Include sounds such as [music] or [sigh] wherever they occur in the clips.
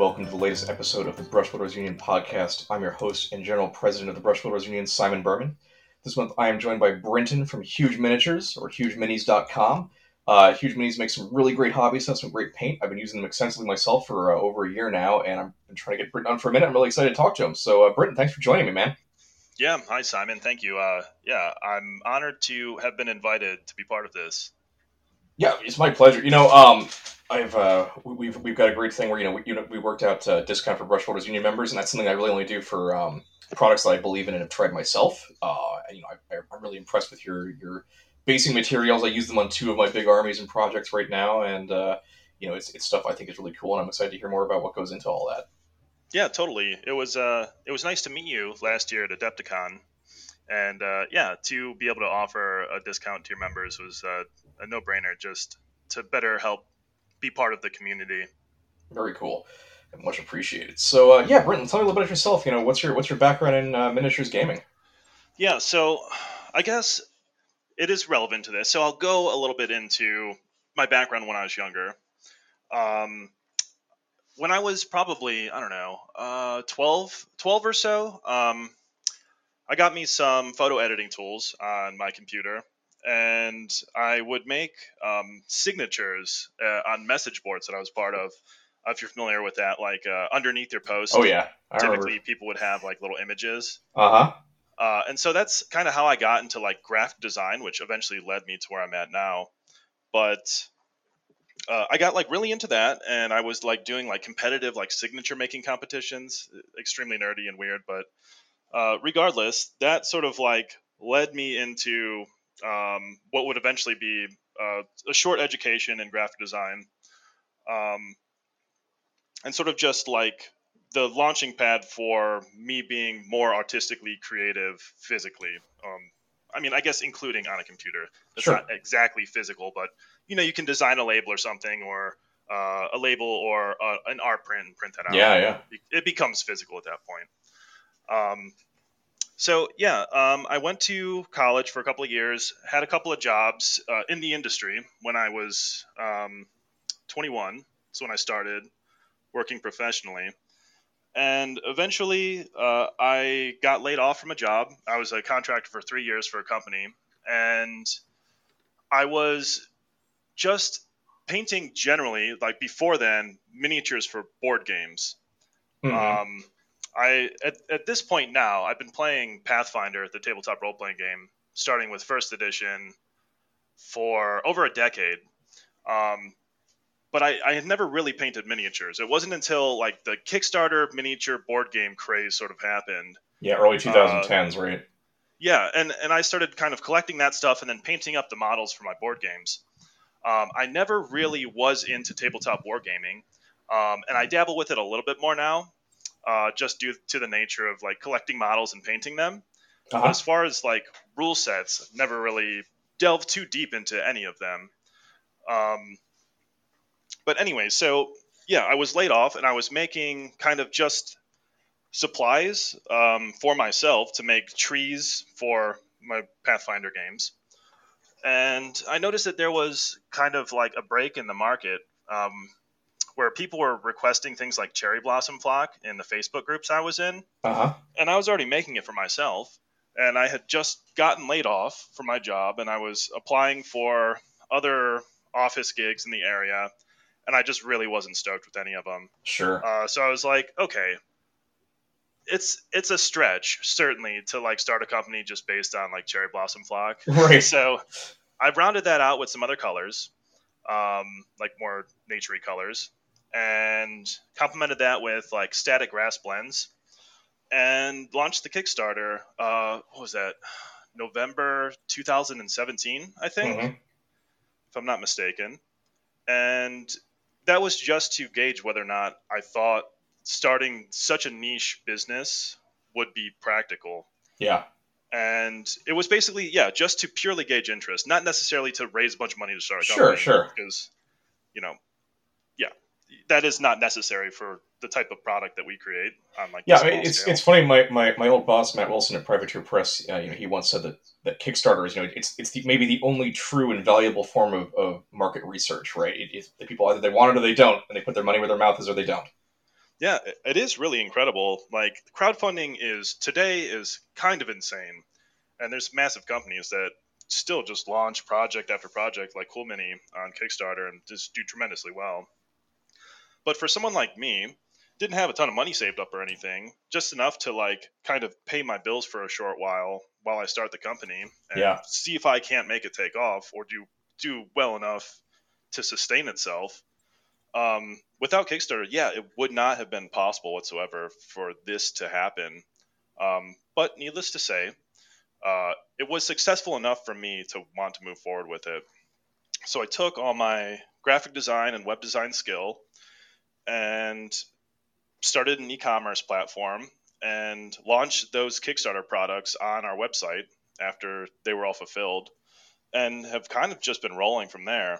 welcome to the latest episode of the Brush Builders Union podcast. I'm your host and general president of the Brush Builders Union, Simon Berman. This month I am joined by Brenton from Huge Miniatures or HugeMinis.com. Uh, Huge Minis make some really great hobby stuff, some great paint. I've been using them extensively myself for uh, over a year now, and I'm been trying to get Brenton on for a minute. I'm really excited to talk to him. So, uh, Brenton, thanks for joining me, man. Yeah, hi Simon. Thank you. Uh, yeah, I'm honored to have been invited to be part of this. Yeah, it's my pleasure. You know, um, I've uh, we've we've got a great thing where you know we, you know, we worked out a discount for Brush Builders Union members, and that's something I really only do for um, products that I believe in and have tried myself. Uh, and, you know, I, I'm really impressed with your your basing materials. I use them on two of my big armies and projects right now, and uh, you know, it's it's stuff I think is really cool, and I'm excited to hear more about what goes into all that. Yeah, totally. It was uh, it was nice to meet you last year at Adepticon, and uh, yeah, to be able to offer a discount to your members was uh, a no brainer. Just to better help be part of the community. Very cool. And much appreciated. So uh, yeah, Brenton, tell me a little bit about yourself. You know, what's your what's your background in uh, miniatures gaming? Yeah, so I guess it is relevant to this. So I'll go a little bit into my background when I was younger. Um, when I was probably, I don't know, uh, 12, 12 or so, um, I got me some photo editing tools on my computer and I would make um, signatures uh, on message boards that I was part of. If you're familiar with that, like uh, underneath your post, oh yeah, I typically remember. people would have like little images. Uh-huh. Uh, and so that's kind of how I got into like graphic design, which eventually led me to where I'm at now. But uh, I got like really into that, and I was like doing like competitive like signature making competitions, extremely nerdy and weird. But uh, regardless, that sort of like led me into um, what would eventually be uh, a short education in graphic design, um, and sort of just like the launching pad for me being more artistically creative physically. Um, I mean, I guess including on a computer. It's sure. not exactly physical, but you know, you can design a label or something, or uh, a label or uh, an art print and print that out. Yeah, yeah. It becomes physical at that point. Um, so yeah, um, I went to college for a couple of years, had a couple of jobs uh, in the industry when I was um, 21. That's when I started working professionally, and eventually uh, I got laid off from a job. I was a contractor for three years for a company, and I was just painting generally. Like before then, miniatures for board games. Mm-hmm. Um, I at, at this point now, I've been playing Pathfinder, the tabletop role playing game, starting with first edition for over a decade. Um, but I, I had never really painted miniatures. It wasn't until like the Kickstarter miniature board game craze sort of happened. Yeah, early 2010s, uh, right? Yeah, and and I started kind of collecting that stuff and then painting up the models for my board games. Um, I never really was into tabletop wargaming, um, and I dabble with it a little bit more now uh, just due to the nature of like collecting models and painting them. Uh-huh. As far as like rule sets, never really delved too deep into any of them. Um, but anyway, so yeah, I was laid off and I was making kind of just supplies um, for myself to make trees for my Pathfinder games. And I noticed that there was kind of like a break in the market. Um, where people were requesting things like cherry blossom flock in the Facebook groups I was in. Uh-huh. And I was already making it for myself. And I had just gotten laid off from my job and I was applying for other office gigs in the area. And I just really wasn't stoked with any of them. Sure. Uh, so I was like, okay, it's it's a stretch certainly to like start a company just based on like cherry blossom flock. [laughs] Right. So I've rounded that out with some other colors, um, like more naturey colors, and complemented that with like static grass blends and launched the Kickstarter. Uh, what was that? November 2017, I think, mm-hmm. if I'm not mistaken. And that was just to gauge whether or not I thought starting such a niche business would be practical. Yeah. And it was basically, yeah, just to purely gauge interest, not necessarily to raise a bunch of money to start a company. Sure, sure. Because, you know, that is not necessary for the type of product that we create on like yeah I mean, it's scale. it's funny my, my my old boss Matt Wilson at Privateer Press uh, you know he once said that that Kickstarter is you know it's it's the, maybe the only true and valuable form of, of market research right it, it, the people either they want it or they don't and they put their money where their mouth is or they don't Yeah, it is really incredible. Like crowdfunding is today is kind of insane, and there's massive companies that still just launch project after project like Cool Mini on Kickstarter and just do tremendously well. But for someone like me, didn't have a ton of money saved up or anything, just enough to like kind of pay my bills for a short while while I start the company and Yeah. see if I can't make it take off or do do well enough to sustain itself. Um, without Kickstarter, yeah, it would not have been possible whatsoever for this to happen. Um, but needless to say, uh, it was successful enough for me to want to move forward with it. So I took all my graphic design and web design skill and started an e-commerce platform and launched those Kickstarter products on our website after they were all fulfilled and have kind of just been rolling from there.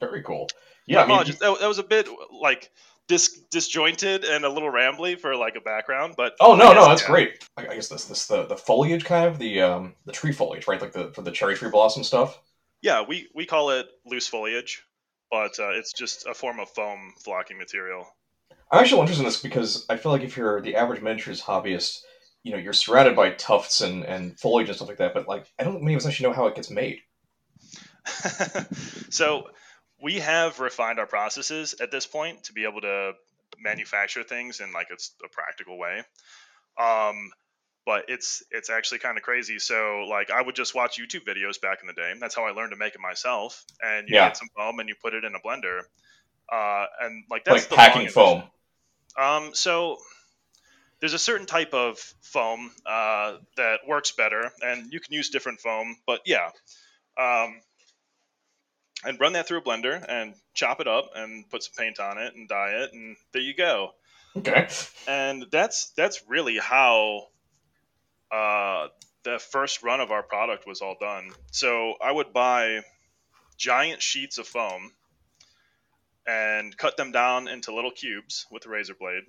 Very cool. Yeah, I mean, apologies. that, that was a bit like dis- disjointed and a little rambly for like a background, but Oh no, no, that's yeah. great. I I guess this this the, the foliage kind of the um the tree foliage, right? Like the for the cherry tree blossom stuff. Yeah, we we call it loose foliage, but uh, it's just a form of foam flocking material. I'm actually interested in this because I feel like if you're the average miniatures hobbyist, you know, you're surrounded by tufts and, and foliage and stuff like that, but like I don't think many of us actually know how it gets made. [laughs] so we have refined our processes at this point to be able to manufacture things in like it's a practical way. Um, but it's it's actually kind of crazy. So like I would just watch YouTube videos back in the day. That's how I learned to make it myself. And you Yeah. get some foam and you put it in a blender. Uh, and like that's like the packing foam. Um, so there's a certain type of foam uh, that works better, and you can use different foam. But yeah, um, and run that through a blender and chop it up and put some paint on it and dye it, and there you go. Okay. And that's that's really how uh, the first run of our product was all done. So I would buy giant sheets of foam and cut them down into little cubes with a razor blade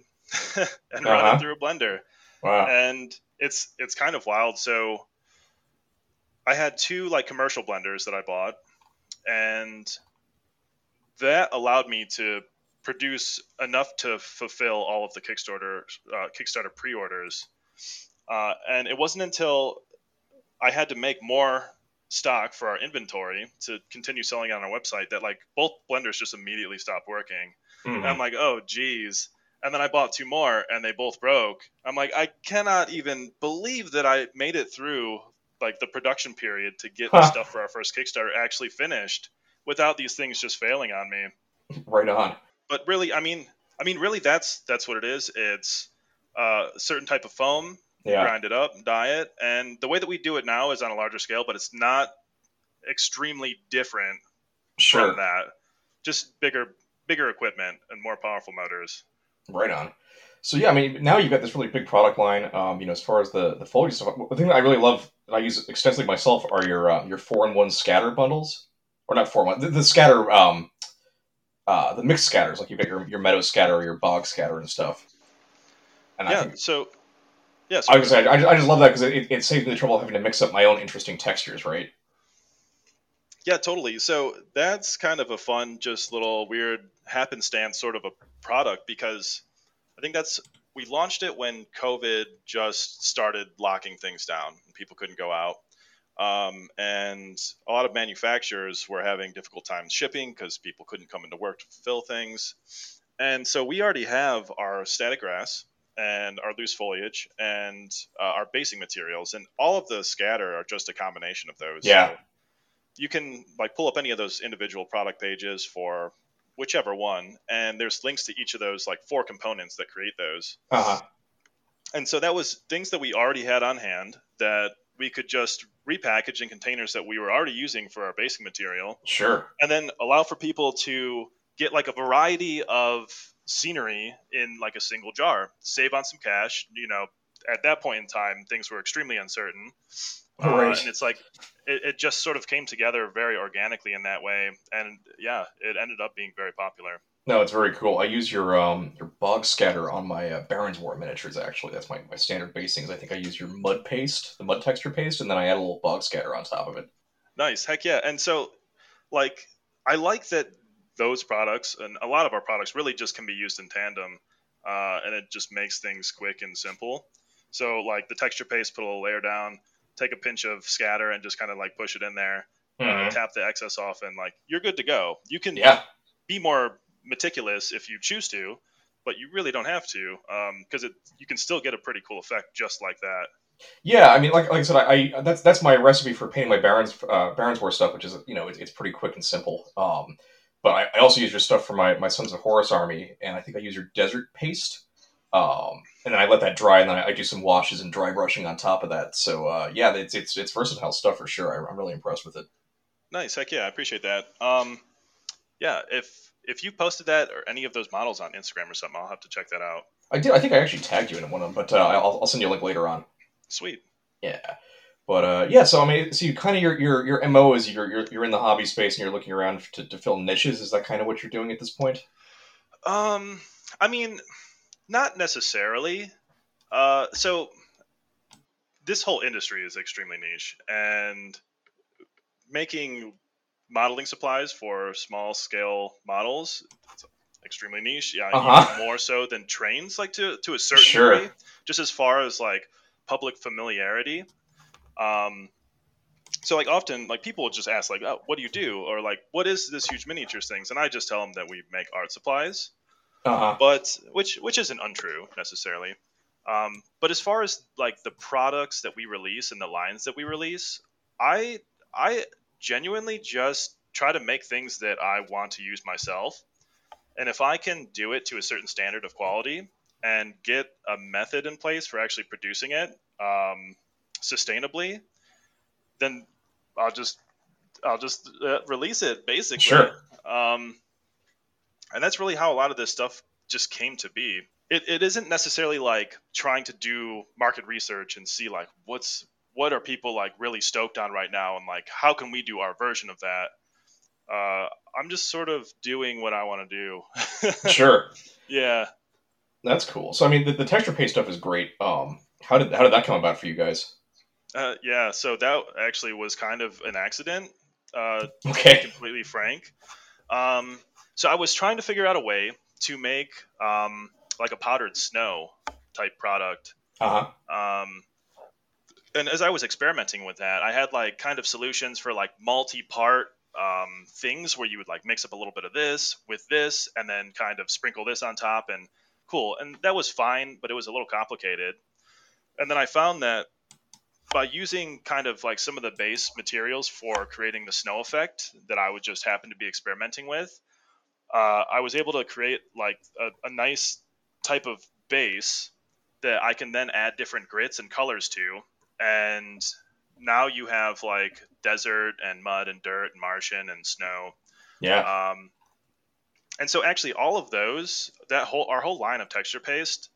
[laughs] and run Uh-huh. it through a blender. Wow. And it's it's kind of wild. So I had two like commercial blenders that I bought, and that allowed me to produce enough to fulfill all of the Kickstarter uh, Kickstarter pre-orders. Uh, and it wasn't until I had to make more stock for our inventory to continue selling on our website that like both blenders just immediately stopped working. Mhm. And I'm like, oh, geez. And then I bought two more and they both broke. I'm like, I cannot even believe that I made it through like the production period to get the stuff for our first Kickstarter actually finished without these things just failing on me. Right on. But really, I mean, I mean, really, that's that's what it is. It's uh, a certain type of foam, Yeah. grind it up, dye it, and the way that we do it now is on a larger scale, but it's not extremely different Sure. from that. Just bigger, bigger equipment and more powerful motors. Right on. So yeah, I mean, now you've got this really big product line. Um, you know, as far as the the foliage stuff, the thing that I really love, and I use extensively myself, are your uh, your four in one scatter bundles, or not four in one, the, the scatter, um, uh, the mixed scatters. Like you've got your your meadow scatter or your bog scatter and stuff. And I yeah. think So, yeah. I was I, just- I just love that because it, it saves me the trouble of having to mix up my own interesting textures, right? Yeah, totally. So that's kind of a fun, just little weird happenstance sort of a product because I think that's we launched it when COVID just started locking things down and people couldn't go out. Um, and a lot of manufacturers were having difficult times shipping because people couldn't come into work to fulfill things. And so we already have our static grass and our loose foliage and uh, our basing materials, and all of the scatter are just a combination of those. Yeah. So you can like pull up any of those individual product pages for whichever one, and there's links to each of those like four components that create those. Uh huh. And so that was things that we already had on hand that we could just repackage in containers that we were already using for our basing material Sure. and then allow for people to get like a variety of scenery in like a single jar save on some cash you know at that point in time things were extremely uncertain Uh, Right. and it's like it, it just sort of came together very organically in that way and yeah it ended up being very popular No, it's very cool. I use your um your bog scatter on my uh, Baron's War miniatures. Actually, that's my, my standard basings. I think I use your mud paste, the mud texture paste, and then I add a little bog scatter on top of it. Nice, heck yeah. And so, like, I like that those products and a lot of our products really just can be used in tandem, uh, and it just makes things quick and simple. So like the texture paste, put a little layer down, take a pinch of scatter, and just kind of like push it in there. Mm-hmm. Uh, tap the excess off, and like you're good to go. You can yeah. be more meticulous if you choose to, but you really don't have to because um, you can still get a pretty cool effect just like that. Yeah, I mean, like, like I said, I, I that's that's my recipe for painting my Barons uh, Barons War stuff, which is you know it, it's pretty quick and simple. Um, but I, I, also use your stuff for my my Sons of Horus army, and I think I use your Desert Paste. Um, and then I let that dry, and then I, I, do some washes and dry brushing on top of that. So uh, yeah, it's it's it's versatile stuff for sure. I, am really impressed with it. Nice, heck yeah, I appreciate that. Um, yeah, if if you posted that or any of those models on Instagram or something, I'll have to check that out. I did. I think I actually tagged you in one of them, but uh, I'll, I'll send you a link later on. Sweet. Yeah. But uh, yeah, so I mean, so you kind of your your your mo is you're, you're you're in the hobby space and you're looking around to, to fill niches. Is that kind of what you're doing at this point? Um, I mean, not necessarily. Uh, so this whole industry is extremely niche, and making modeling supplies for small scale models extremely niche. Yeah, uh-huh. more so than trains, like to to a certain sure. degree. Just as far as like public familiarity. Um, so like often like people will just ask like, oh, what do you do, or like, what is this huge miniatures things? And I just tell them that we make art supplies. Uh-huh. But which which isn't untrue necessarily. Um, but as far as like the products that we release and the lines that we release, I I genuinely just try to make things that I want to use myself. And if I can do it to a certain standard of quality and get a method in place for actually producing it um, sustainably, then I'll just I'll just uh, release it basically. Sure. Um, and that's really how a lot of this stuff just came to be. It, it isn't necessarily like trying to do market research and see like what's what are people like really stoked on right now and like how can we do our version of that? Uh, i'm just sort of doing what i want to do. [laughs] Sure. Yeah. That's cool. So i mean the, the texture paste stuff is great. Um how did how did that come about for you guys uh, yeah so that actually was kind of an accident uh, okay completely frank um, so i was trying to figure out a way to make um, like a powdered snow type product uh-huh. um, and as I was experimenting with that, I had like kind of solutions for like multi-part um, things where you would like mix up a little bit of this with this, and then kind of sprinkle this on top, and cool. And that was fine, but it was a little complicated. And then I found that by using kind of like some of the base materials for creating the snow effect that I would just happen to be experimenting with, uh, I was able to create like a, a nice type of base that I can then add different grits and colors to and now you have like desert and mud and dirt and Martian and snow. Yeah. Um, and so actually all of those, that whole our whole line of texture paste,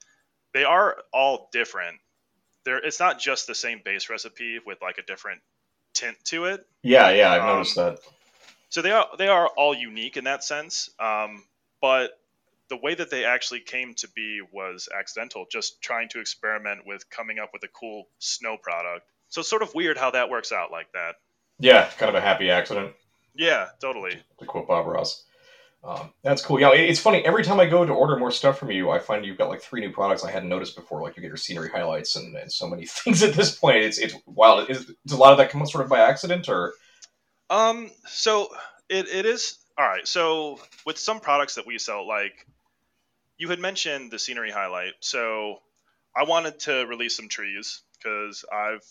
they are all different. There, it's not just the same base recipe with like a different tint to it. Yeah, yeah, I've um, noticed that. So they are they are all unique in that sense. Um, but the way that they actually came to be was accidental, just trying to experiment with coming up with a cool snow product. So it's sort of weird how that works out like that. Yeah, kind of a happy accident. Yeah, totally. To quote Bob Ross. Um, that's cool. Yeah, it's funny. Every time I go to order more stuff from you, I find you've got like three new products I hadn't noticed before. Like you get your scenery highlights and, and so many [laughs] things at this point. It's it's wild. Is, a lot of that come sort of by accident or? Um. So it, it is all right. So with some products that we sell, like you had mentioned the scenery highlight. So I wanted to release some trees because I've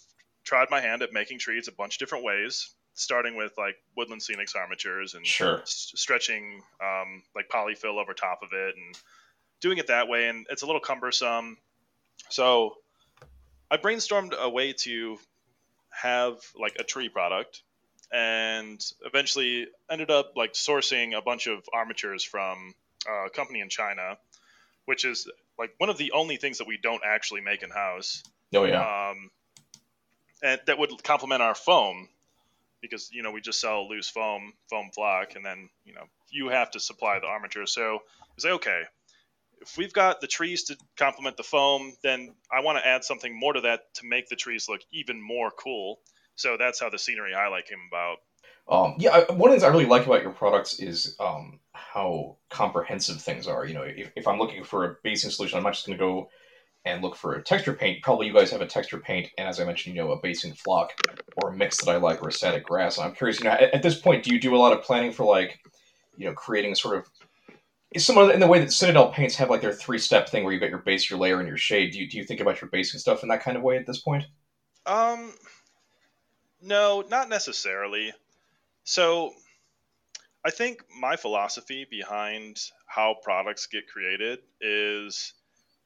tried my hand at making trees a bunch of different ways, starting with like woodland scenics armatures and sure. s- stretching um, like polyfill over top of it and doing it that way. And it's a little cumbersome. So I brainstormed a way to have like a tree product and eventually ended up like sourcing a bunch of armatures from a company in China which is like one of the only things that we don't actually make in house. Oh yeah. Um, and that would complement our foam because you know we just sell loose foam, foam flock, and then you know you have to supply the armature. So it's like okay, if we've got the trees to complement the foam, then I want to add something more to that to make the trees look even more cool. So that's how the scenery highlight came about. Um, yeah, I, one of the things I really like about your products is um, how comprehensive things are. You know, if, if I'm looking for a basing solution, I'm not just going to go and look for a texture paint. Probably you guys have a texture paint, and as I mentioned, you know, a basing flock or a mix that I like, or a static grass. And I'm curious, you know, at, at this point, do you do a lot of planning for like, you know, creating sort of is similar in the way that Citadel paints have like their three step thing where you got your base, your layer, and your shade. Do you, do you think about your basing stuff in that kind of way at this point? Um, no, not necessarily. So, I think my philosophy behind how products get created is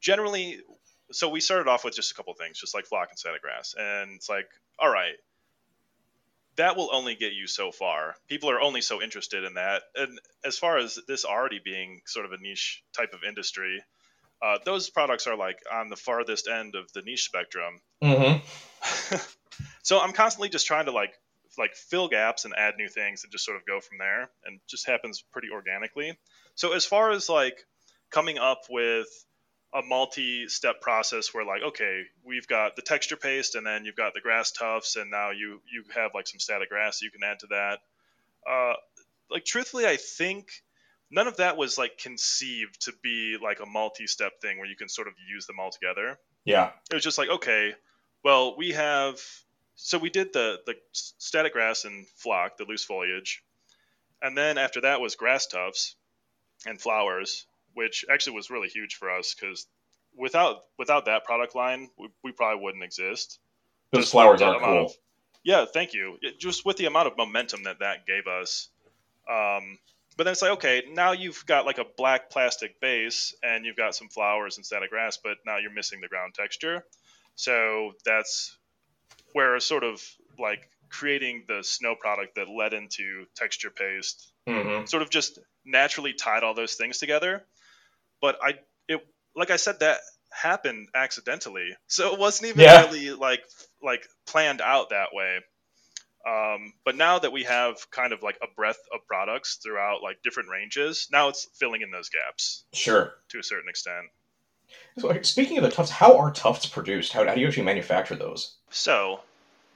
generally so we started off with just a couple things, just like flock and static grass, and it's like, all right, that will only get you so far. People are only so interested in that. And as far as this already being sort of a niche type of industry, uh, those products are like on the farthest end of the niche spectrum. Mm-hmm. [laughs] so I'm constantly just trying to like like fill gaps and add new things and just sort of go from there and just happens pretty organically. So as far as like coming up with a multi-step process where like okay we've got the texture paste and then you've got the grass tufts and now you you have like some static grass you can add to that. Uh, like truthfully i think none of that was like conceived to be like a multi-step thing where you can sort of use them all together. Yeah. It was just like okay well we have so we did the the static grass and flock the loose foliage. And then after that was grass tufts and flowers which actually was really huge for us because without without that product line, we, we probably wouldn't exist. Those just flowers are cool. Of, yeah, thank you. It, just with the amount of momentum that that gave us. Um, but then it's like, okay, now you've got like a black plastic base and you've got some flowers instead of grass, but now you're missing the ground texture. So that's where sort of like creating the snow product that led into texture paste mm-hmm. sort of just naturally tied all those things together but I it like I said that happened accidentally, [laughs] so it wasn't even yeah. really like like planned out that way. Um, but now that we have kind of like a breadth of products throughout like different ranges, now it's filling in those gaps. Sure. To a certain extent. So, speaking of the tufts, how are tufts produced? How, how do you actually manufacture those? So,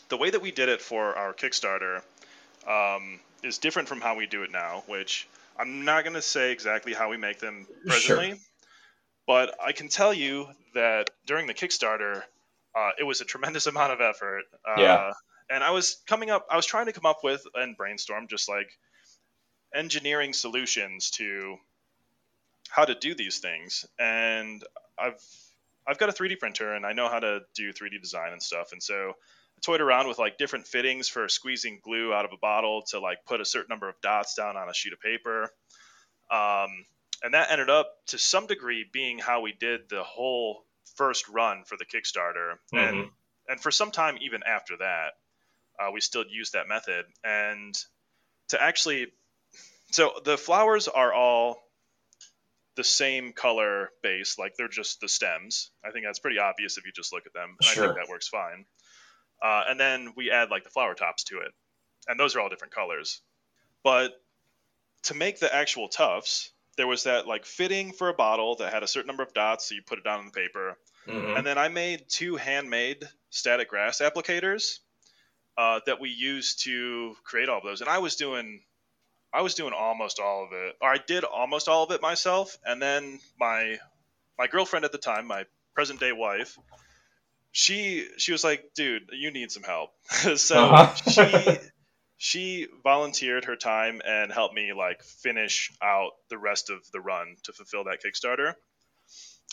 the way that we did it for our Kickstarter um, is different from how we do it now, which I'm not going to say exactly how we make them presently, sure. but I can tell you that during the Kickstarter, uh, it was a tremendous [laughs] amount of effort. Uh, yeah. And I was coming up, I was trying to come up with and brainstorm just like engineering solutions to how to do these things. And I've I've got a 3D printer and I know how to do 3D design and stuff. And so toyed around with like different fittings for squeezing glue out of a bottle to like put a certain number of dots down on a sheet of paper. Um, and that ended up to some degree being how we did the whole first run for the Kickstarter. Mm-hmm. And and for some time even after that, uh, we still used that method. And to actually, so the flowers are all the same color base, like they're just the stems. I think that's pretty obvious if you just look at them. Sure. I think that works fine. Uh, and then we add like the flower tops to it, and those are all different colors. But to make the actual tufts, there was that like fitting for a bottle that had a certain number of dots, so you put it down on the paper. Mm-hmm. And then I made two handmade static grass applicators uh, that we used to create all of those. And I was doing, I was doing almost all of it, or I did almost all of it myself. And then my my girlfriend at the time, my present day wife, she she was like, dude, you need some help. [laughs] so uh-huh. she [laughs] she volunteered her time and helped me like finish out the rest of the run to fulfill that Kickstarter.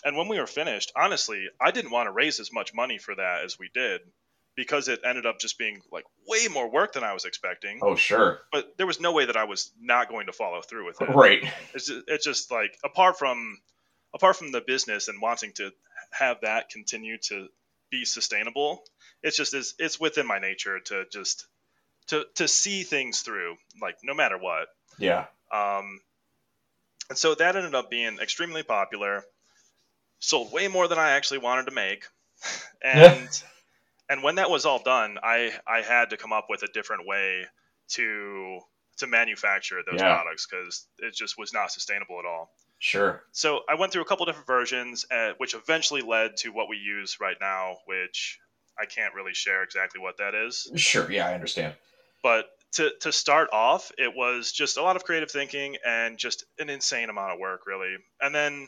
And when we were finished, honestly, I didn't want to raise as much money for that as we did because it ended up just being like way more work than I was expecting. Oh, sure. But there was no way that I was not going to follow through with it. Right. It's just, it's just like apart from apart from the business and wanting to have that continue to be sustainable. It's just it's, it's within my nature to just to to see things through, like no matter what. Yeah. Um, and so that ended up being extremely popular. Sold way more than I actually wanted to make, [laughs] and and when that was all done, I I had to come up with a different way to to manufacture those yeah. products because it just was not sustainable at all. Sure. So I went through a couple different versions, uh, which eventually led to what we use right now, which I can't really share exactly what that is. Sure. Yeah, I understand. But to to start off, it was just a lot of creative thinking and just an insane amount of work, really. And then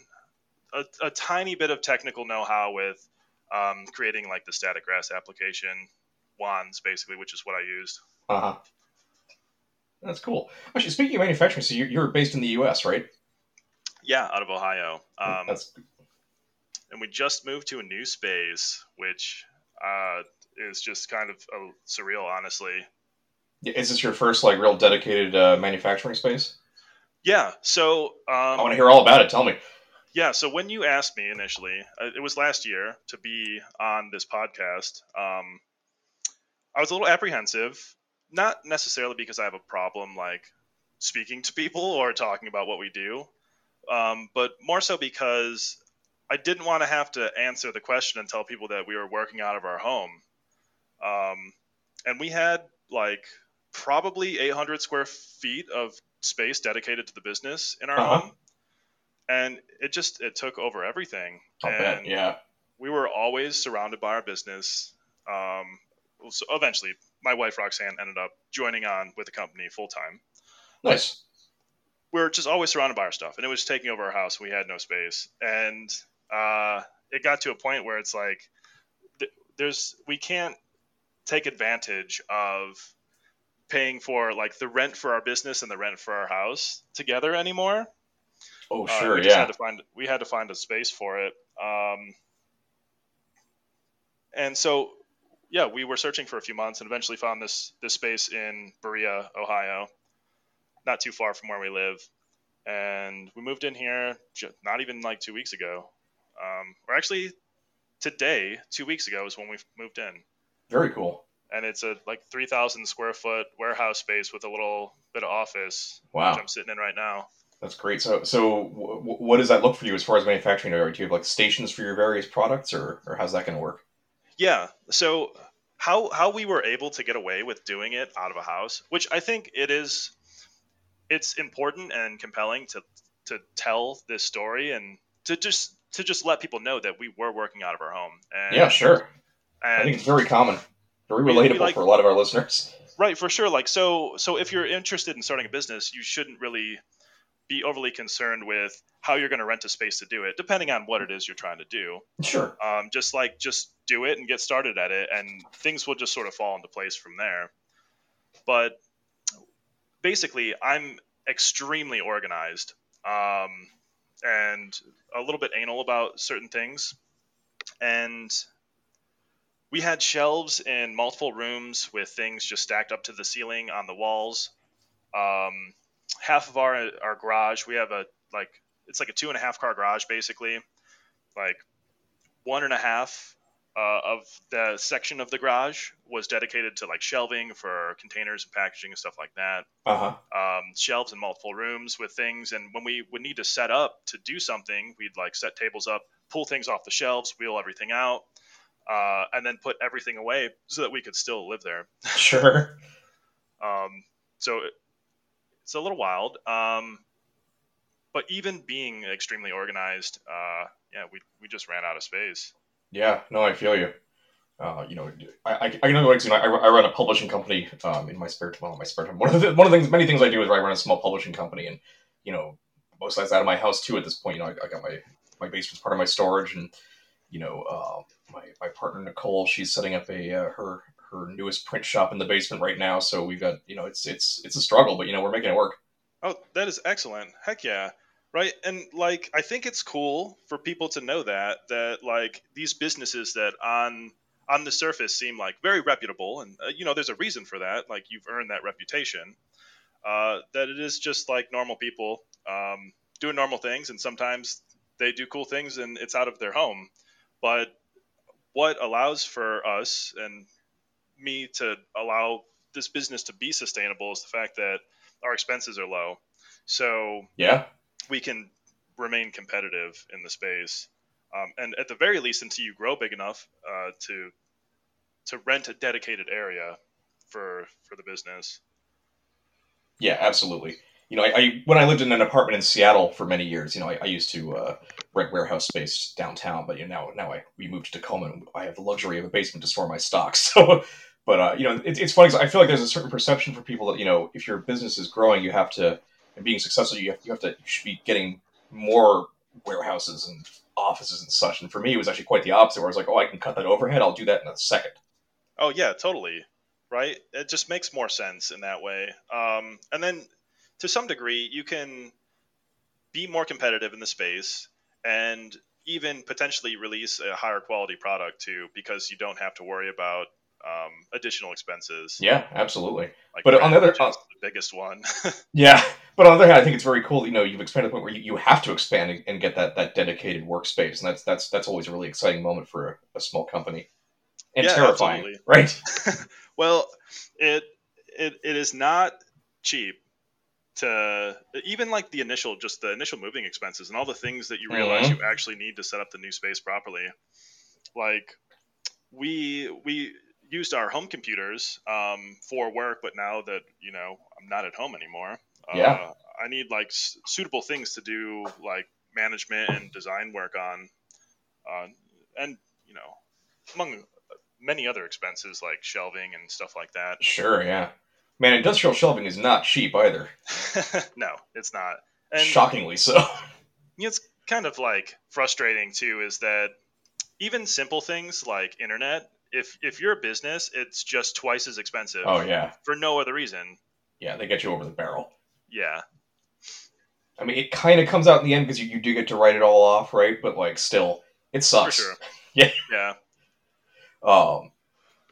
a, a tiny bit of technical know-how with um, creating like the static grass application wands, basically, which is what I used. Uh huh. That's cool. Actually, speaking of manufacturing, so you're, you're based in the U.S., right? Yeah, out of Ohio. Um, and we just moved to a new space, which uh, is just kind of uh, surreal, honestly. is this your first like real dedicated uh, manufacturing space? Yeah. So I um, want to hear all about it. Tell me. Yeah, so when you asked me initially, uh, it was last year to be on this podcast. Um, I was a little apprehensive, not necessarily because I have a problem like speaking to people or talking about what we do, um, but more so because I didn't want to have to answer the question and tell people that we were working out of our home. Um, and we had like probably 800 square feet of space dedicated to the business in our Uh-huh. home and it just it took over everything I'll bet. and Yeah. we were always surrounded by our business um, so eventually my wife roxanne ended up joining on with the company full time Nice. We were just always surrounded by our stuff and it was taking over our house we had no space and uh, it got to a point where it's like th- there's we can't take advantage of paying for like the rent for our business and the rent for our house together anymore Oh, Uh, sure. we just yeah. had to find we had to find a space for it. Um, and so, yeah, we were searching for a few months and eventually found this this space in Berea, Ohio, not too far from where we live. And we moved in here not even like two weeks ago. Um, or actually, today, two weeks ago, is when we moved in. Very cool. And it's a like 3,000 square foot warehouse space with a little bit of office, Wow. which I'm sitting in right now. That's great. So, so w- w- what does that look for you as far as manufacturing? Do you have like stations for your various products, or or how's that going to work? Yeah. So how how we were able to get away with doing it out of a house, which I think it is it's important and compelling to to tell this story and to just to just let people know that we were working out of our home. And, Yeah, sure. I think it's very common, very we relatable like- for a lot of our listeners. right for sure. Like so so if you're interested in starting a business, you shouldn't really be overly concerned with how you're going to rent a space to do it, depending on what it is you're trying to do. Sure. um, just like just do it and get started at it and things will just sort of fall into place from there but basically i'm extremely organized um, and a little bit anal about certain things. And we had shelves in multiple rooms with things just stacked up to the ceiling on the walls. Um, half of our our garage we have a like it's like a two and a half car garage basically. Like one and a half uh, of the section of the garage was dedicated to like shelving for containers and packaging and stuff like that. Uh huh. Um, shelves in multiple rooms with things, and when we would need to set up to do something, we'd like set tables up, pull things off the shelves, wheel everything out, uh, and then put everything away so that we could still live there. [laughs] Sure. Um, so it, it's a little wild. Um, but even being extremely organized, uh, yeah, we, we just ran out of space. Yeah. No, I feel you. Uh, you know, I, I, I know, like, you know, I, I run a publishing company um, in my spare time. Well, my spare time. One of the one of the things, many things I do is I run a small publishing company, and you know, most of that's out of my house too. At this point, you know, I, I got my my basement's part of my storage, and you know, uh, my my partner Nicole, she's setting up a uh, her her newest print shop in the basement right now. So we've got, you know, it's it's it's a struggle, but you know, we're making it work. Oh, that is excellent. Heck yeah. Right. And like I think it's cool for people to know that that like these businesses that on on the surface seem like very reputable and uh, you know there's a reason for that like you've earned that reputation uh, that it is just like normal people um, doing normal things and sometimes they do cool things and it's out of their home but what allows for us and me to allow this business to be sustainable is the fact that our expenses are low so Yeah. We can remain competitive in the space. Um, and at the very least, until you grow big enough uh, to to rent a dedicated area for for the business. Yeah, absolutely. You know, I, I when I lived in an apartment in Seattle for many years, you know, I, I used to uh, rent warehouse space downtown, but you know, now now I we moved to Tacoma, and I have the luxury of a basement to store my stocks. [laughs] So, but uh, you know, it, it's funny. I feel like there's a certain perception for people that you know, if your business is growing, you have to and being successful, you have, you have to you should be getting more warehouses and offices and such. And for me, it was actually quite the opposite. Where I was like, oh, I can cut that overhead. I'll do that in a second. Oh yeah, totally. Right? It just makes more sense in that way. Um, and then to some degree, you can be more competitive in the space and even potentially release a higher quality product too, because you don't have to worry about um, additional expenses. Yeah, absolutely. Like But on the other- is the biggest one. [laughs] Yeah, but on the other hand, I think it's very cool. that, You know, you've expanded to the point where you, you have to expand and- and get that, that dedicated workspace, and that's that's that's always a really exciting moment for a, a small company, and Yeah, terrifying, absolutely. [laughs] right? [laughs] Well, it it it is not cheap to even like the initial just the initial moving expenses and all the things that you realize Mhm. you actually need to set up the new space properly. Like we we used our home computers um, for work, but now that you know I'm not at home anymore, Yeah. uh, I need like s- suitable things to do like management and design work on, uh, and you know among many other expenses like shelving and stuff like that. Sure, yeah. Man, industrial shelving is not cheap either. [laughs] no, it's not. And Shockingly so. it's kind of like frustrating too is that even simple things like internet, if if you're a business, it's just twice as expensive Oh yeah, for no other reason. yeah. They get you over the barrel. Yeah. I mean, it kind of comes out in the end because you, you do get to write it all off, right? But like, still, it For sucks. sure. [laughs] Yeah. Yeah. Um,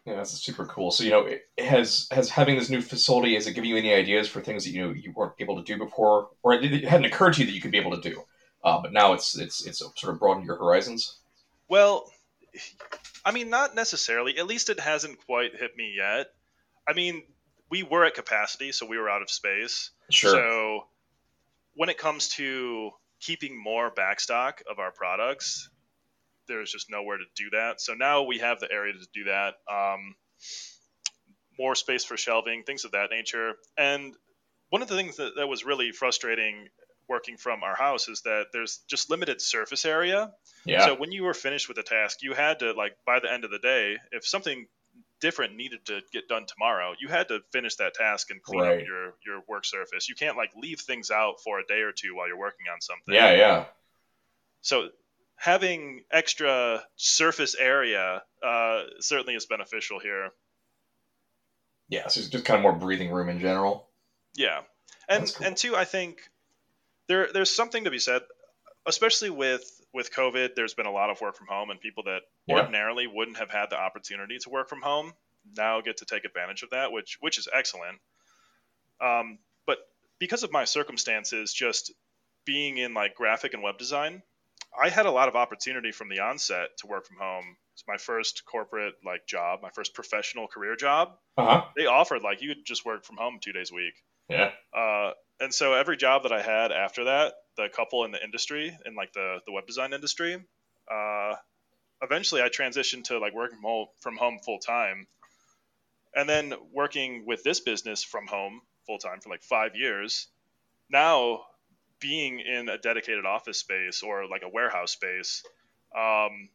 yeah, that's super cool. So you know, it has has having this new facility. Has it given you any ideas for things that you know you weren't able to do before, or it it hadn't occurred to you that you could be able to do? Uh, but now it's it's it's sort of broadened your horizons. Well, I mean, not necessarily. At least it hasn't quite hit me yet. I mean, we were at capacity, so we were out of space. Sure. So when it comes to keeping more backstock of our products, there's just nowhere to do that. So now we have the area to do that. Um, more space for shelving, things of that nature. And one of the things that, that was really frustrating working from our house is that there's just limited surface area. yeah. So when you were finished with a task, you had to like by the end of the day, if something different needed to get done tomorrow, you had to finish that task and clean Right. up your your work surface. You can't like leave things out for a day or two while you're working on something. yeah. Yeah. So having extra surface area uh, certainly is beneficial here. Yeah. So it's just kind of more breathing room in general. Yeah, and cool. and two, I think there there's something to be said, especially with with COVID. There's been a lot of work from home, and people that Yeah. ordinarily wouldn't have had the opportunity to work from home now get to take advantage of that, which which is excellent. Um, but because of my circumstances, just being in like graphic and web design, I had a lot of opportunity from the onset to work from home. It's my first corporate like job, my first professional career job. Uh huh. They offered like you could just work from home two days a week. Yeah. Uh, and so every job that I had after that, the couple in the industry, in like the, the web design industry, uh, eventually I transitioned to like working from home, full time. And then working with this business from home full time for like five years. Now being in a dedicated office space or like a warehouse space, um,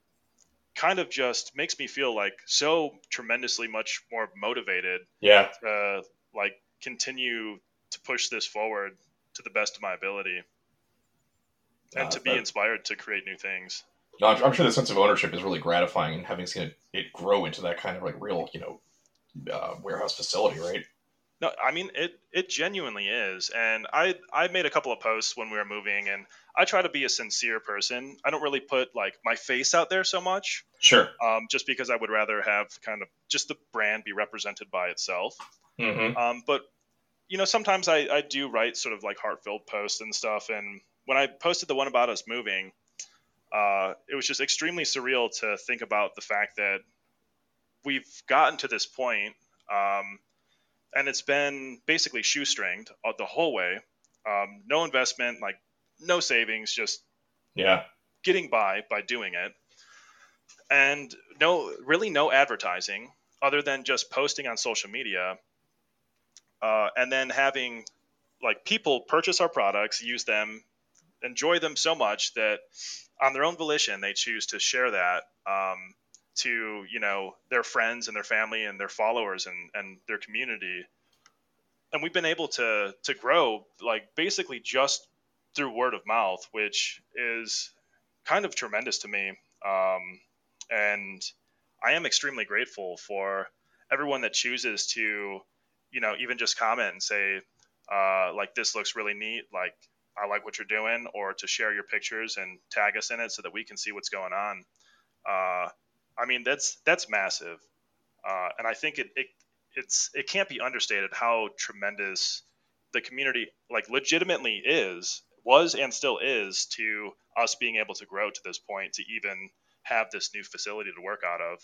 kind of just makes me feel like so tremendously much more motivated Yeah. uh, like continue to push this forward to the best of my ability and Uh, to be that- inspired to create new things. No, I'm, I'm sure the sense of ownership is really gratifying, and having seen it, it grow into that kind of like real, you know, uh, warehouse facility, right? No, I mean it. It genuinely is, and I I made a couple of posts when we were moving, and I try to be a sincere person. I don't really put like my face out there so much, Sure. um, just because I would rather have kind of just the brand be represented by itself. Mm-hmm. Um, but you know, sometimes I, I do write sort of like heartfelt posts and stuff. And when I posted the one about us moving, uh, it was just extremely surreal to think about the fact that we've gotten to this point, um, and it's been basically shoestringed uh, the whole way. Um, no investment, like no savings, just Yeah. getting by by doing it and no really no advertising other than just posting on social media uh, and then having like people purchase our products use them enjoy them so much that on their own volition they choose to share that um, to you know their friends and their family and their followers and and their community. And we've been able to to grow like basically just through word of mouth which is kind of tremendous to me. Um, and i am extremely grateful for everyone that chooses to you know even just comment and say uh, like this looks really neat like i like what you're doing or to share your pictures and tag us in it so that we can see what's going on uh, I mean, that's that's massive, uh, and I think it, it it's it can't be understated how tremendous the community like legitimately is was and still is to us being able to grow to this point to even have this new facility to work out of.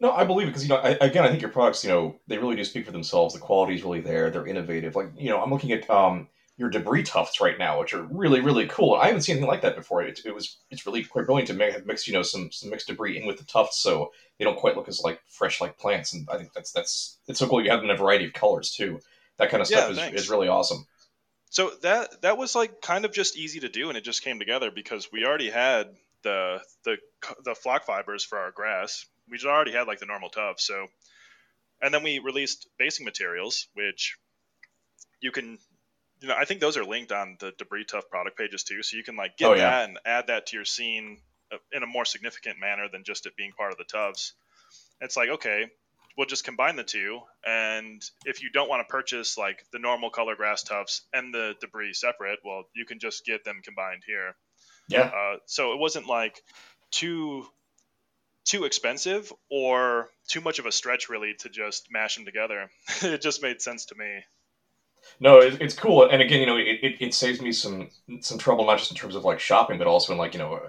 No, I believe it because you know, I, again, I think your products, you know, they really do speak for themselves. The quality is really there. They're innovative. Like, you know, I'm looking at um, your debris tufts right now, which are really really cool. I haven't seen anything like that before. It, it was it's really quite brilliant to make, mix you know some some mixed debris in with the tufts, so they don't quite look as like fresh like plants. And I think that's that's it's so cool. You have them in a variety of colors too. That kind of stuff yeah, is, is really awesome. So that that was like kind of just easy to do, and it just came together because we already had the the the flock fibers for our grass. We just already had like the normal tufts, so and then we released basing materials, which you can you know, I think those are linked on the debris Tuft product pages too, so you can like get oh, yeah. that and add that to your scene uh, in a more significant manner than just it being part of the tufts. It's like okay, we'll just combine the two, and if you don't want to purchase like the normal color grass tufts and the debris separate, well, you can just get them combined here. Yeah. Uh, so it wasn't like too too expensive or too much of a stretch really to just mash them together. [laughs] it just made sense to me no, it, it's cool, and again, you know, it, it, it, saves me some some trouble, not just in terms of like shopping, but also in like you know,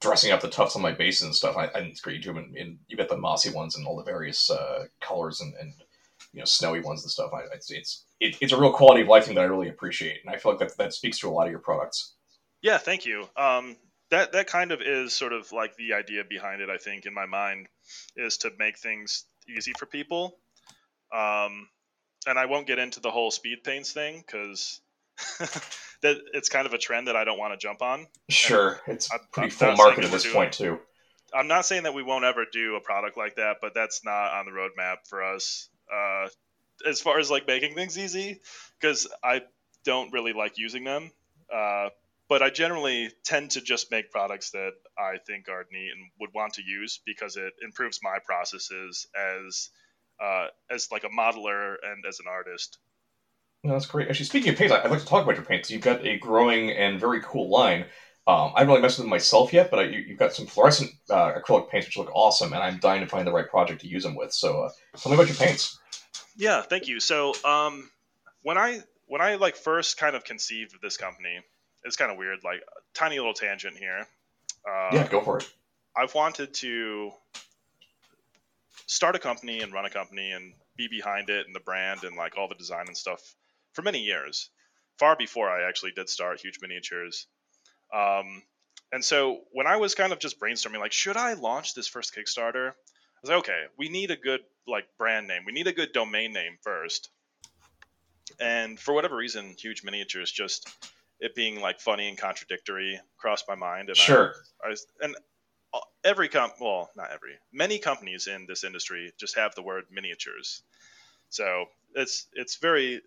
dressing up the tufts on my basin and stuff. I, it's great you do and you get the mossy ones and all the various uh, colors and, and you know, snowy ones and stuff. I, it's it's it, it's a real quality of life thing that I really appreciate, and I feel like that that speaks to a lot of your products. Yeah, thank you. Um, that that kind of is sort of like the idea behind it. I think in my mind is to make things easy for people. Um, and I won't get into the whole speed paints thing because [laughs] that it's kind of a trend that I don't want to jump on. Sure, and it's I'm, pretty I'm full market at this point too. I'm not saying that we won't ever do a product like that, but that's not on the roadmap for us. Uh, as far as like making things easy, because I don't really like using them. Uh, but I generally tend to just make products that I think are neat and would want to use because it improves my processes as uh, as like a modeler and as an artist. No, that's great. Actually, speaking of paints, I'd like to talk about your paints. You've got a growing and very cool line. Um, I haven't really messed with them myself yet, but I, you, have got some fluorescent uh, acrylic paints which look awesome, and I'm dying to find the right project to use them with. So, uh, tell me about your paints. Yeah, thank you. So, um, when I when I like first kind of conceived of this company, it's kind of weird. Like, tiny little tangent here. Uh, yeah, go for it. I've wanted to start a company and run a company and be behind it and the brand and like all the design and stuff for many years, far before I actually did start Huge Miniatures. Um, and so when I was kind of just brainstorming, like, should I launch this first Kickstarter? I was like, okay, we need a good like brand name. We need a good domain name first. And for whatever reason, Huge Miniatures just it being like funny and contradictory crossed my mind. And sure. I, I and every comp well not every many companies in this industry just have the word miniatures. So it's it's very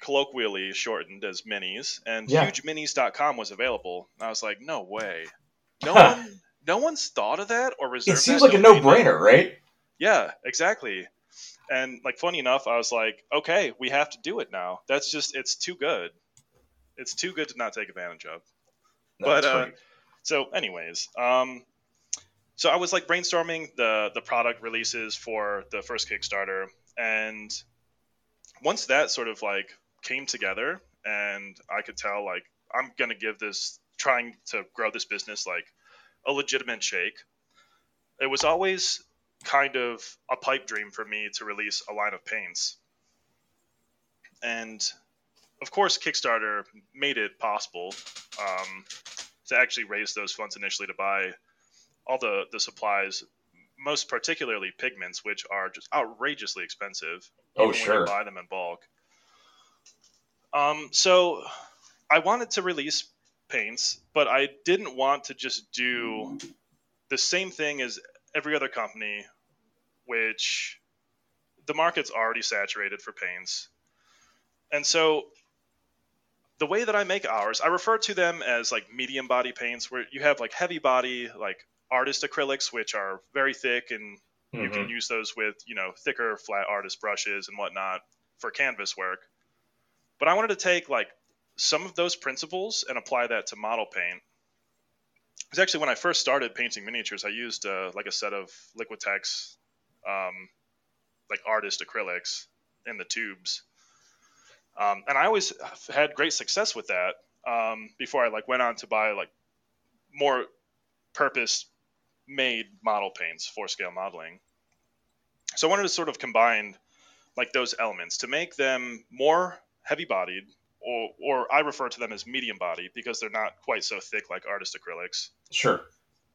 colloquially shortened as minis and yeah. hugeminis.com was available i was like no way. [laughs] No one no one's thought of that or reserved it seems like a no-brainer right? Yeah exactly. And like funny enough i was like okay we have to do it now. That's just it's too good. It's too good to not take advantage of. No, but uh, so anyways um so I was like brainstorming the the product releases for the first Kickstarter, and once that sort of like came together, and I could tell like I'm gonna give this trying to grow this business like a legitimate shake. It was always kind of a pipe dream for me to release a line of paints. And of course, Kickstarter made it possible um, to actually raise those funds initially to buy all the the supplies, most particularly pigments, which are just outrageously expensive. Oh, sure. buy them in bulk. Um, so I wanted to release paints, but I didn't want to just do the same thing as every other company, which the market's already saturated for paints. And so the way that I make ours, I refer to them as like medium body paints, where you have like heavy body, like artist acrylics, which are very thick, and mm-hmm. you can mm-hmm. use those with you know thicker flat artist brushes and whatnot for canvas work. But I wanted to take like some of those principles and apply that to model paint. Because actually, when I first started painting miniatures, I used uh, like a set of Liquitex, um, like artist acrylics in the tubes, um, and I always had great success with that. Um, before I like went on to buy like more purpose made model paints for scale modeling. So I wanted to sort of combine like those elements to make them more heavy bodied or, or I refer to them as medium bodied because they're not quite so thick like artist acrylics. Sure.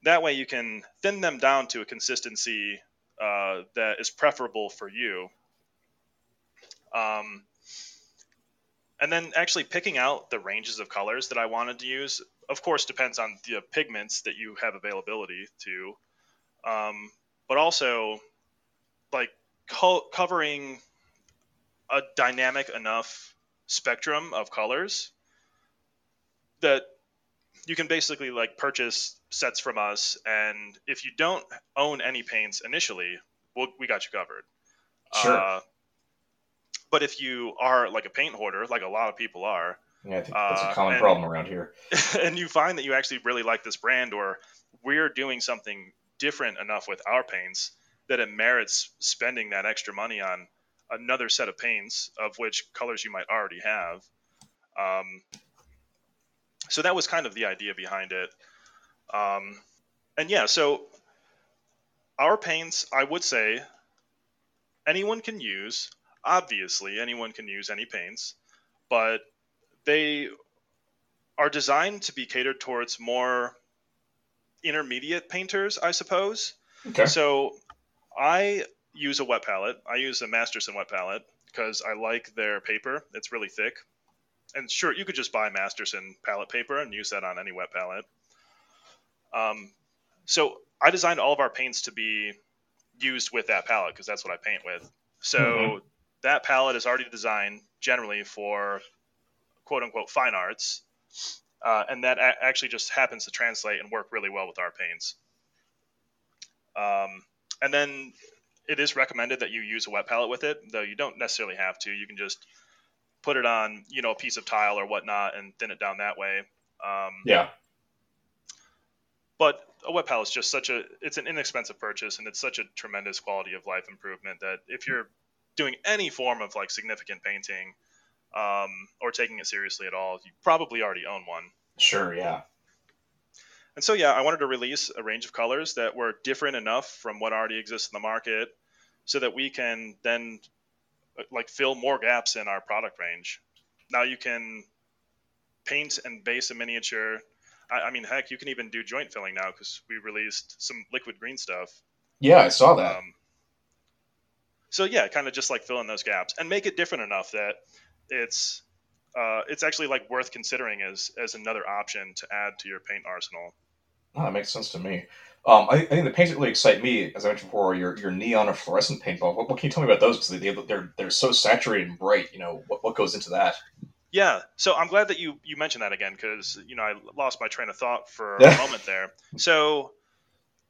That way you can thin them down to a consistency uh, that is preferable for you. Um, and then actually picking out the ranges of colors that I wanted to use, of course, depends on the pigments that you have availability to, um, but also like co- covering a dynamic enough spectrum of colors that you can basically like purchase sets from us and if you don't own any paints initially we'll, we got you covered sure. Uh, but if you are like a paint hoarder like a lot of people are yeah, I think that's a uh, common uh, and, problem around here [laughs] and you find that you actually really like this brand or we're doing something different enough with our paints that it merits spending that extra money on another set of paints of which colors you might already have. Um, so that was kind of the idea behind it. Um, and yeah, so our paints, I would say, anyone can use. Obviously, anyone can use any paints, but they are designed to be catered towards more intermediate painters, I suppose. Okay. So I use a wet palette. I use a Masterson wet palette because I like their paper. It's really thick. And sure, you could just buy Masterson palette paper and use that on any wet palette. Um, so I designed all of our paints to be used with that palette because that's what I paint with. So mm-hmm. that palette is already designed generally for quote unquote fine arts. Uh, and that a- actually just happens to translate and work really well with our paints. Um, and then it is recommended that you use a wet palette with it, though you don't necessarily have to. You can just put it on, you know, a piece of tile or whatnot and thin it down that way. Um, yeah. But a wet palette is just such a it's an inexpensive purchase and it's such a tremendous quality of life improvement that if you're doing any form of like significant painting um, or taking it seriously at all, you probably already own one. Sure, yeah. And so, yeah, I wanted to release a range of colors that were different enough from what already exists in the market so that we can then uh, like fill more gaps in our product range. Now you can paint and base a miniature. I, I mean, heck, you can even do joint filling now because we released some liquid green stuff. Yeah, I saw that. Um, so yeah, kind of just like fill in those gaps and make it different enough that it's uh, it's actually like worth considering as as another option to add to your paint arsenal. Oh, that makes sense to me. Um, I, I, think the paints that really excite me, as I mentioned before, your your neon or fluorescent paintball. What, what can you tell me about those? Because they, they're they're so saturated and bright. You know what what goes into that? Yeah, so I'm glad that you you mentioned that again because you know I lost my train of thought for a [laughs] moment there. So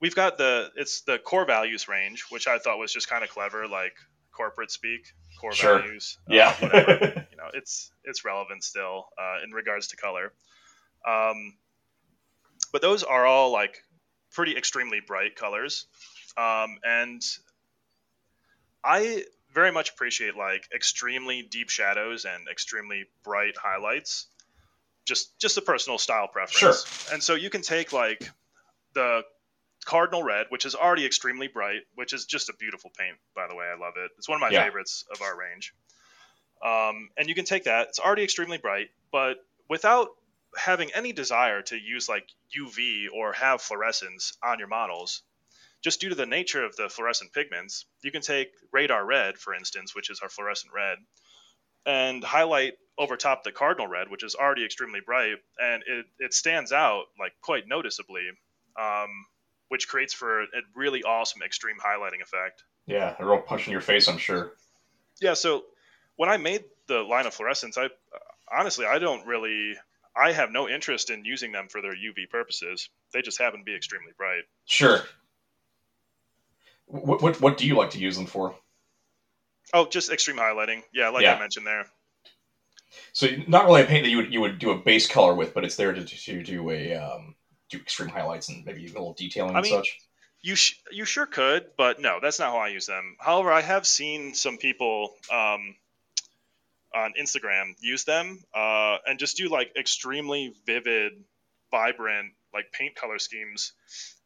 we've got the it's the core values range, which I thought was just kind of clever, like corporate speak, core sure. values. Uh, yeah, [laughs] you know, it's it's relevant still uh, in regards to color. Um, but those are all like pretty extremely bright colors, um, and I very much appreciate like extremely deep shadows and extremely bright highlights. Just just a personal style preference. Sure. And so you can take like the cardinal red, which is already extremely bright, which is just a beautiful paint, by the way. I love it. It's one of my yeah. favorites of our range. Um, and you can take that. It's already extremely bright, but without having any desire to use like UV or have fluorescence on your models, just due to the nature of the fluorescent pigments, you can take radar red, for instance, which is our fluorescent red, and highlight over top the cardinal red, which is already extremely bright, and it, it stands out like quite noticeably. Um, which creates for a really awesome extreme highlighting effect. Yeah, a real punch in your face, I'm sure. Yeah, so when I made the line of fluorescents, I honestly I don't really I have no interest in using them for their UV purposes. They just happen to be extremely bright. Sure. What what, what do you like to use them for? Oh, just extreme highlighting. Yeah, like Yeah. I mentioned there. So not really a paint that you would you would do a base color with, but it's there to, to do a um, do extreme highlights and maybe a little detailing I and such. You sh- you sure could, but no, that's not how I use them. However, I have seen some people um, on Instagram use them uh, and just do like extremely vivid, vibrant like paint color schemes,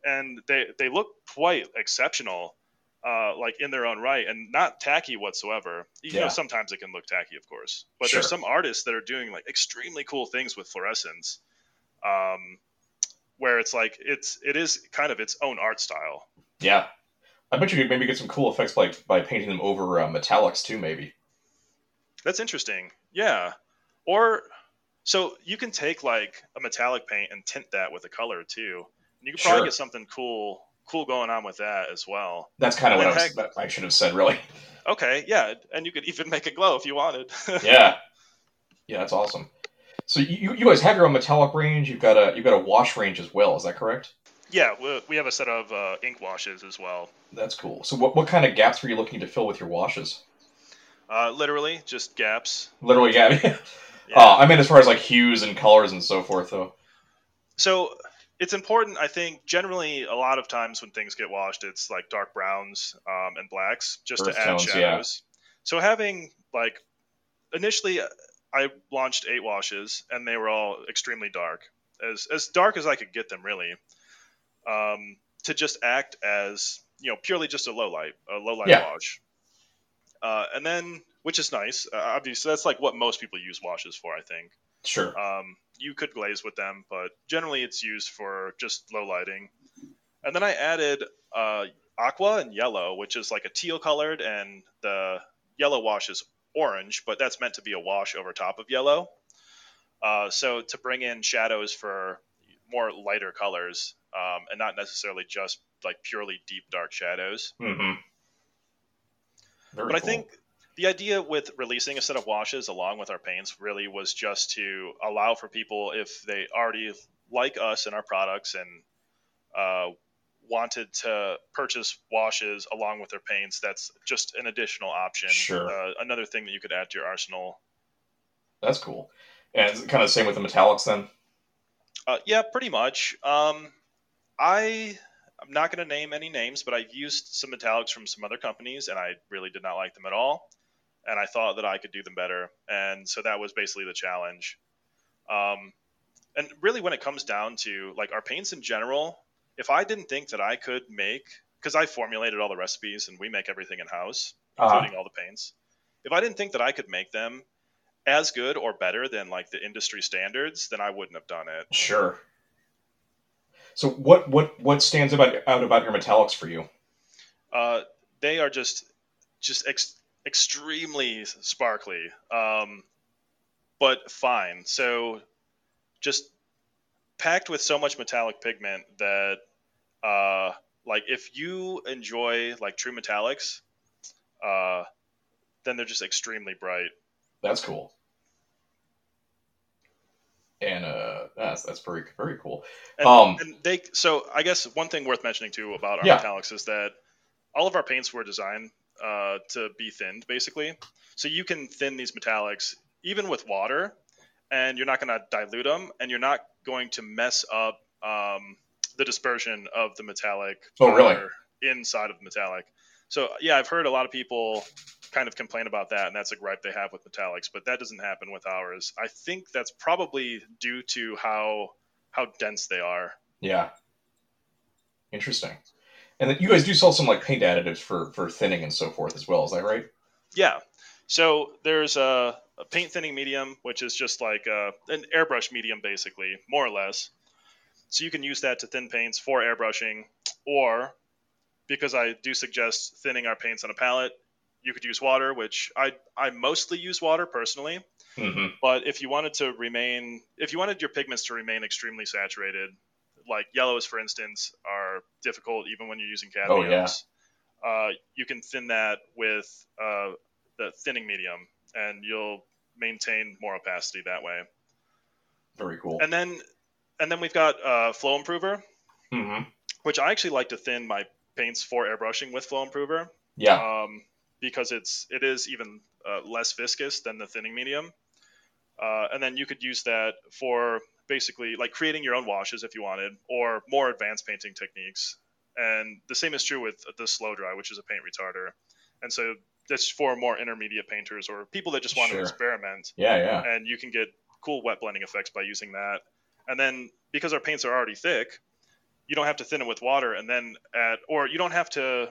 and they they look quite exceptional, uh, like in their own right, and not tacky whatsoever. You Yeah. know, sometimes it can look tacky, of course, but Sure. there's some artists that are doing like extremely cool things with fluorescence. Um, where it's like it's it is kind of its own art style. Yeah, I bet you could maybe get some cool effects by by painting them over uh, metallics too, maybe. That's interesting. Yeah. Or so you can take like a metallic paint and tint that with a color too. And you could probably Sure. get something cool cool going on with that as well. That's kind of And what I, was, I should have said, really. Okay, yeah, and you could even make it glow if you wanted. [laughs] yeah, yeah, that's awesome. So you, you guys have your own metallic range. You've got a you've got a wash range as well. Is that correct? yeah, we, we have a set of uh, ink washes as well. That's cool. So what, what kind of gaps were you looking to fill with your washes? Uh, literally just gaps. Literally, yeah. [laughs] Yeah. Uh, I mean, as far as like hues and colors and so forth, though. So it's important, I think. Generally, a lot of times when things get washed, it's like dark browns um, and blacks, just Earth to add tones, yeah. shadows. So having like initially, I launched eight washes, and they were all extremely dark, as as dark as I could get them, really, um, to just act as you know purely just a low light, a low light Yeah. wash. Uh, and then, which is nice. Uh, obviously, that's like what most people use washes for, I think. Sure. Um, you could glaze with them, but generally it's used for just low lighting. And then I added uh, aqua and yellow, which is like a teal colored, and the yellow wash is orange, but that's meant to be a wash over top of yellow. Uh, so to bring in shadows for more lighter colors, um, and not necessarily just like purely deep dark shadows. Mm-hmm. But I think the idea with releasing a set of washes along with our paints really was just to allow for people if they already like us and our products and uh, wanted to purchase washes along with their paints, that's just an additional option. Sure. Uh, another thing that you could add to your arsenal. that's cool. And it's kind of the same with the metallics then. Uh, yeah, pretty much. Um, I I'm not going to name any names, but I've used some metallics from some other companies, and I really did not like them at all. And I thought that I could do them better, and so that was basically the challenge. Um, and really, when it comes down to like our paints in general, if I didn't think that I could make, because I formulated all the recipes and we make everything in house, Uh-huh. including all the paints. If I didn't think that I could make them as good or better than like the industry standards, then I wouldn't have done it. Sure. So what what what stands about out about your metallics for you? Uh, they are just just ex- extremely sparkly, um, but fine. So just packed with so much metallic pigment that uh, like if you enjoy like true metallics, uh, then they're just extremely bright. That's cool. And uh, that's that's very very cool. And, Um, and they so I guess one thing worth mentioning too about our Yeah. metallics is that all of our paints were designed uh, to be thinned basically. So you can thin these metallics even with water, and you're not going to dilute them, and you're not going to mess up um, the dispersion of the metallic Oh, really? inside of the metallic. So yeah, I've heard a lot of people kind of complain about that, and that's a gripe they have with metallics. But that doesn't happen with ours. I think that's probably due to how how dense they are. Yeah. Interesting. And then you guys do sell some like paint additives for for thinning and so forth as well. Is that right? Yeah. So there's a, a paint thinning medium, which is just like uh an airbrush medium, basically, more or less. So you can use that to thin paints for airbrushing, or because I do suggest thinning our paints on a palette, you could use water, which I I mostly use water personally. Mm-hmm. But if you wanted to remain, if you wanted your pigments to remain extremely saturated, like yellows, for instance, are difficult even when you're using Oh, yeah. cadmiums. uh, you can thin that with uh, the thinning medium, and you'll maintain more opacity that way. Very cool. And then, and then we've got uh, flow improver, hmm which I actually like to thin my paints for airbrushing with flow improver. Yeah. um, because it's it is even uh, less viscous than the thinning medium. Uh, and then you could use that for basically like creating your own washes if you wanted, or more advanced painting techniques. And the same is true with the slow dry, which is a paint retarder. And so that's for more intermediate painters or people that just want Sure. to experiment. yeah. Yeah. And you can get cool wet blending effects by using that. And then because our paints are already thick, you don't have to thin it with water and then add, or you don't have to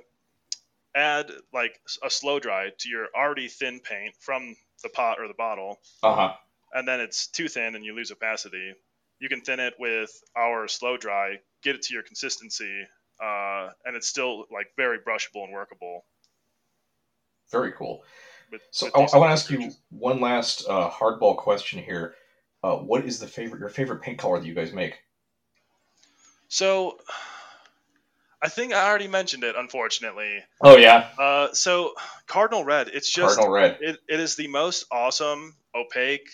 add like a slow dry to your already thin paint from the pot or the bottle, Uh huh. and then it's too thin and you lose opacity. You can thin it with our slow dry, get it to your consistency, uh, and it's still like very brushable and workable. Very cool. With, So with I, I want to ask you one last uh, hardball question here. Uh, what is the favorite your favorite paint color that you guys make? So, I think I already mentioned it, unfortunately. Oh yeah, Uh, so Cardinal Red, it's just Cardinal red. it, it is the most awesome, opaque,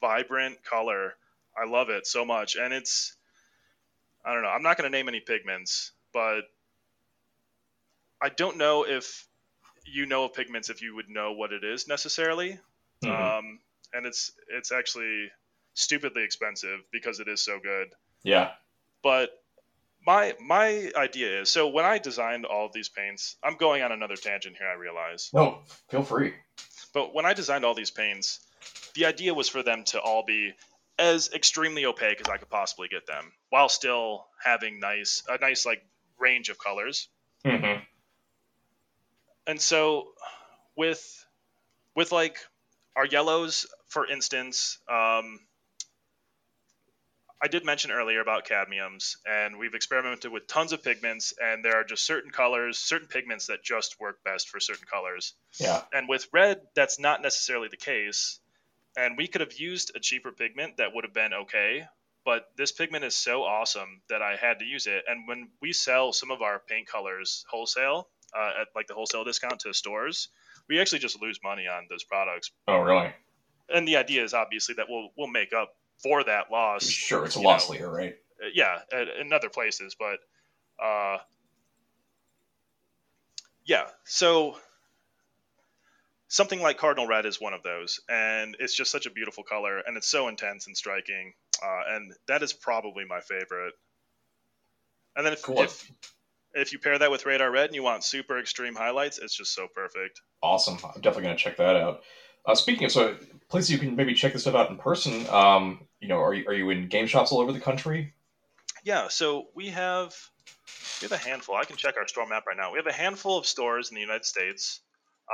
vibrant color. I love it so much, and it's I don't know. I'm not going to name any pigments, but I don't know if you know of pigments if you would know what it is necessarily. Mhm. Um, and it's it's actually stupidly expensive because it is so good. yeah. But my my idea is so when I designed all of these paints, I'm going on another tangent here. I realize. No, feel free. But when I designed all these paints, the idea was for them to all be as extremely opaque as I could possibly get them, while still having nice a nice like range of colors. hmm And so with with like our yellows, for instance, um, I did mention earlier about cadmiums, and we've experimented with tons of pigments, and there are just certain colors, certain pigments that just work best for certain colors. Yeah. And with red, that's not necessarily the case. And we could have used a cheaper pigment that would have been okay, but this pigment is so awesome that I had to use it. And when we sell some of our paint colors wholesale, uh, at like the wholesale discount to stores, we actually just lose money on those products. Oh really? And the idea is obviously that we'll we'll make up for that loss. Sure, it's a loss know, leader, right? uh, yeah, in other places, but uh, yeah. So something like cardinal red is one of those, and it's just such a beautiful color, and it's so intense and striking, uh, and that is probably my favorite. And then if, Cool. if if you pair that with radar red and you want super extreme highlights, it's just so perfect. Awesome. I'm definitely gonna check that out. Uh, speaking of so places you can maybe check this stuff out in person. Um, you know, are you are you in game shops all over the country? Yeah, so we have we have a handful. I can check our store map right now. We have a handful of stores in the United States,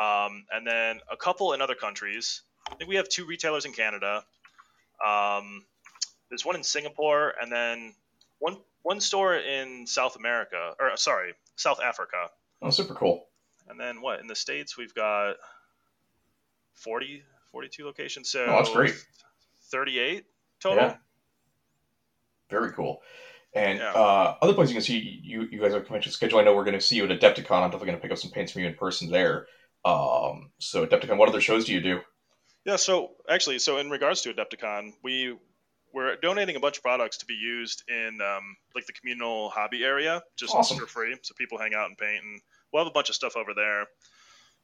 um, and then a couple in other countries. I think we have two retailers in Canada. Um, there's one in Singapore, and then one one store in South America, or sorry, South Africa. Oh, super cool. And then what in the states we've got 40, 42 locations. So Oh, that's great. 38 total. Yeah. Very cool. And Yeah. uh, other places you can see you you guys have a convention schedule. I know we're going to see you at Adepticon. I'm definitely going to pick up some paints from you in person there. Um, so Adepticon, what other shows do you do? Yeah, so actually, so in regards to Adepticon, we we're donating a bunch of products to be used in um, like the communal hobby area, just Awesome. for free, so people hang out and paint, and we'll have a bunch of stuff over there.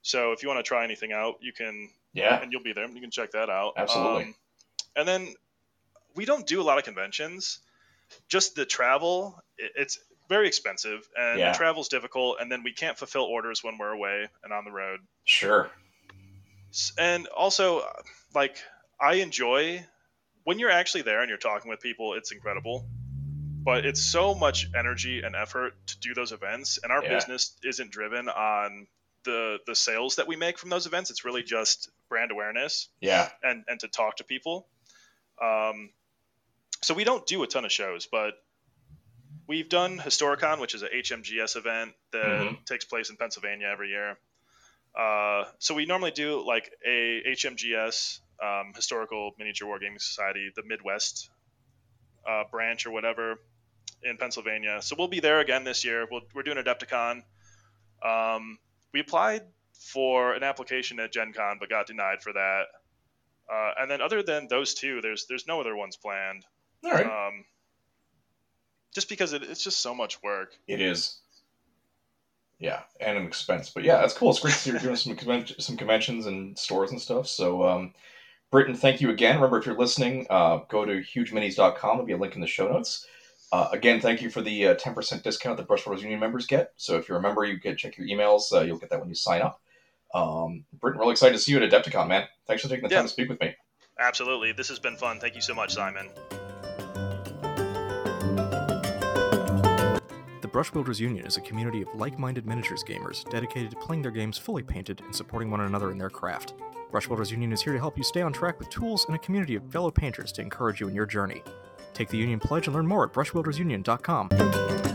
So if you want to try anything out, you can, Yeah. and you'll be there. You can check that out. Absolutely. Um, and then we don't do a lot of conventions. Just the travel, it, it's very expensive, and Yeah. the travel's difficult. And then we can't fulfill orders when we're away and on the road. Sure. And also uh, like i enjoy when you're actually there and you're talking with people it's incredible but it's so much energy and effort to do those events and our Yeah. business isn't driven on the the sales that we make from those events it's really just brand awareness Yeah. and and to talk to people um so we don't do a ton of shows but we've done historicon which is a hmgs event that Mhm. takes place in pennsylvania every year uh, so we normally do like a hmgs um, historical miniature wargaming society the midwest uh, branch or whatever in Pennsylvania. So we'll be there again this year. we we are doing Adepticon. Um, we applied for an application at Gen Con, but got denied for that. Uh, and then other than those two, there's there's no other ones planned. All right. Um, just because it, it's just so much work. It is. Yeah, and an expense, but yeah, that's cool. It's great to see you're doing some [laughs] some conventions and stores and stuff. So, um, Britton, thank you again. Remember, if you're listening, uh, go to hugeminis.com. There'll be a link in the show notes. Uh, again, thank you for the uh, 10% discount that Brush Brushwellers Union members get. So if you're a member, you can check your emails. Uh, you'll get that when you sign up. Um, Britton, really excited to see you at Adepticon, man. Thanks for taking the yeah. time to speak with me. Absolutely. This has been fun. Thank you so much, Simon. The Brush Builders Union is a community of like minded miniatures gamers dedicated to playing their games fully painted and supporting one another in their craft. Brush Builders Union is here to help you stay on track with tools and a community of fellow painters to encourage you in your journey. Take the Union Pledge and learn more at brushbuildersunion.com.